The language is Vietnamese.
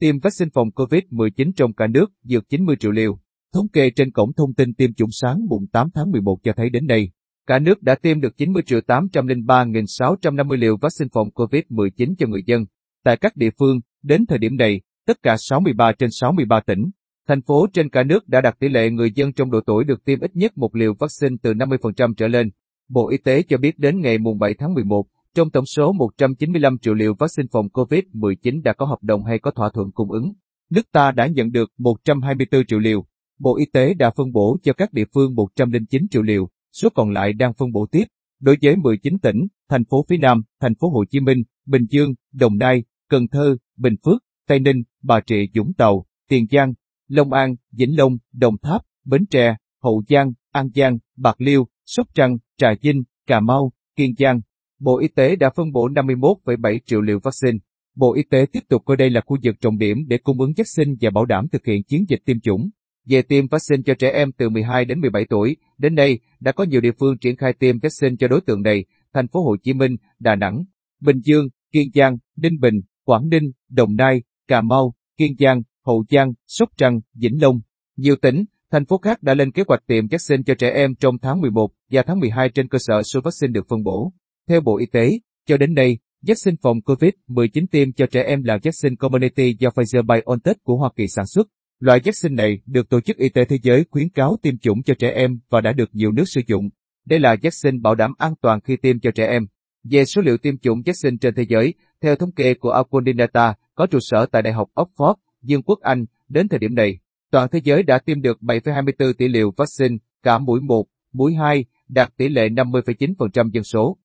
tiêm vaccine phòng COVID-19 trong cả nước vượt 90 triệu liều. Thống kê trên cổng thông tin tiêm chủng sáng mùng 8 tháng 11 cho thấy đến nay, cả nước đã tiêm được 90 triệu 803.650 liều vaccine phòng COVID-19 cho người dân. Tại các địa phương, đến thời điểm này, tất cả 63 trên 63 tỉnh, thành phố trên cả nước đã đạt tỷ lệ người dân trong độ tuổi được tiêm ít nhất một liều vaccine từ 50% trở lên. Bộ Y tế cho biết đến ngày mùng 7 tháng 11, trong tổng số 195 triệu liều vaccine phòng COVID-19 đã có hợp đồng hay có thỏa thuận cung ứng, nước ta đã nhận được 124 triệu liều. Bộ Y tế đã phân bổ cho các địa phương 109 triệu liều, số còn lại đang phân bổ tiếp. Đối với 19 tỉnh, thành phố phía Nam, thành phố Hồ Chí Minh, Bình Dương, Đồng Nai, Cần Thơ, Bình Phước, Tây Ninh, Bà Rịa Vũng Tàu, Tiền Giang, Long An, Vĩnh Long, Đồng Tháp, Bến Tre, Hậu Giang, An Giang, Bạc Liêu, Sóc Trăng, Trà Vinh, Cà Mau, Kiên Giang. Bộ Y tế đã phân bổ 51,7 triệu liều vaccine. Bộ Y tế tiếp tục coi đây là khu vực trọng điểm để cung ứng vaccine và bảo đảm thực hiện chiến dịch tiêm chủng. Về tiêm vaccine cho trẻ em từ 12 đến 17 tuổi, đến nay đã có nhiều địa phương triển khai tiêm vaccine cho đối tượng này, thành phố Hồ Chí Minh, Đà Nẵng, Bình Dương, Kiên Giang, Ninh Bình, Quảng Ninh, Đồng Nai, Cà Mau, Kiên Giang, Hậu Giang, Sóc Trăng, Vĩnh Long. Nhiều tỉnh, thành phố khác đã lên kế hoạch tiêm vaccine cho trẻ em trong tháng 11 và tháng 12 trên cơ sở số vaccine được phân bổ. Theo Bộ Y tế, cho đến nay, vaccine phòng COVID-19 tiêm cho trẻ em là vaccine Community do Pfizer-BioNTech của Hoa Kỳ sản xuất. Loại vaccine này được Tổ chức Y tế Thế giới khuyến cáo tiêm chủng cho trẻ em và đã được nhiều nước sử dụng. Đây là vaccine bảo đảm an toàn khi tiêm cho trẻ em. Về số liệu tiêm chủng vaccine trên thế giới, theo thống kê của Alcondinata, có trụ sở tại Đại học Oxford, Dương quốc Anh, đến thời điểm này, toàn thế giới đã tiêm được 7,24 tỷ liều vaccine, cả mũi 1, mũi 2, đạt tỷ lệ 50,9% dân số.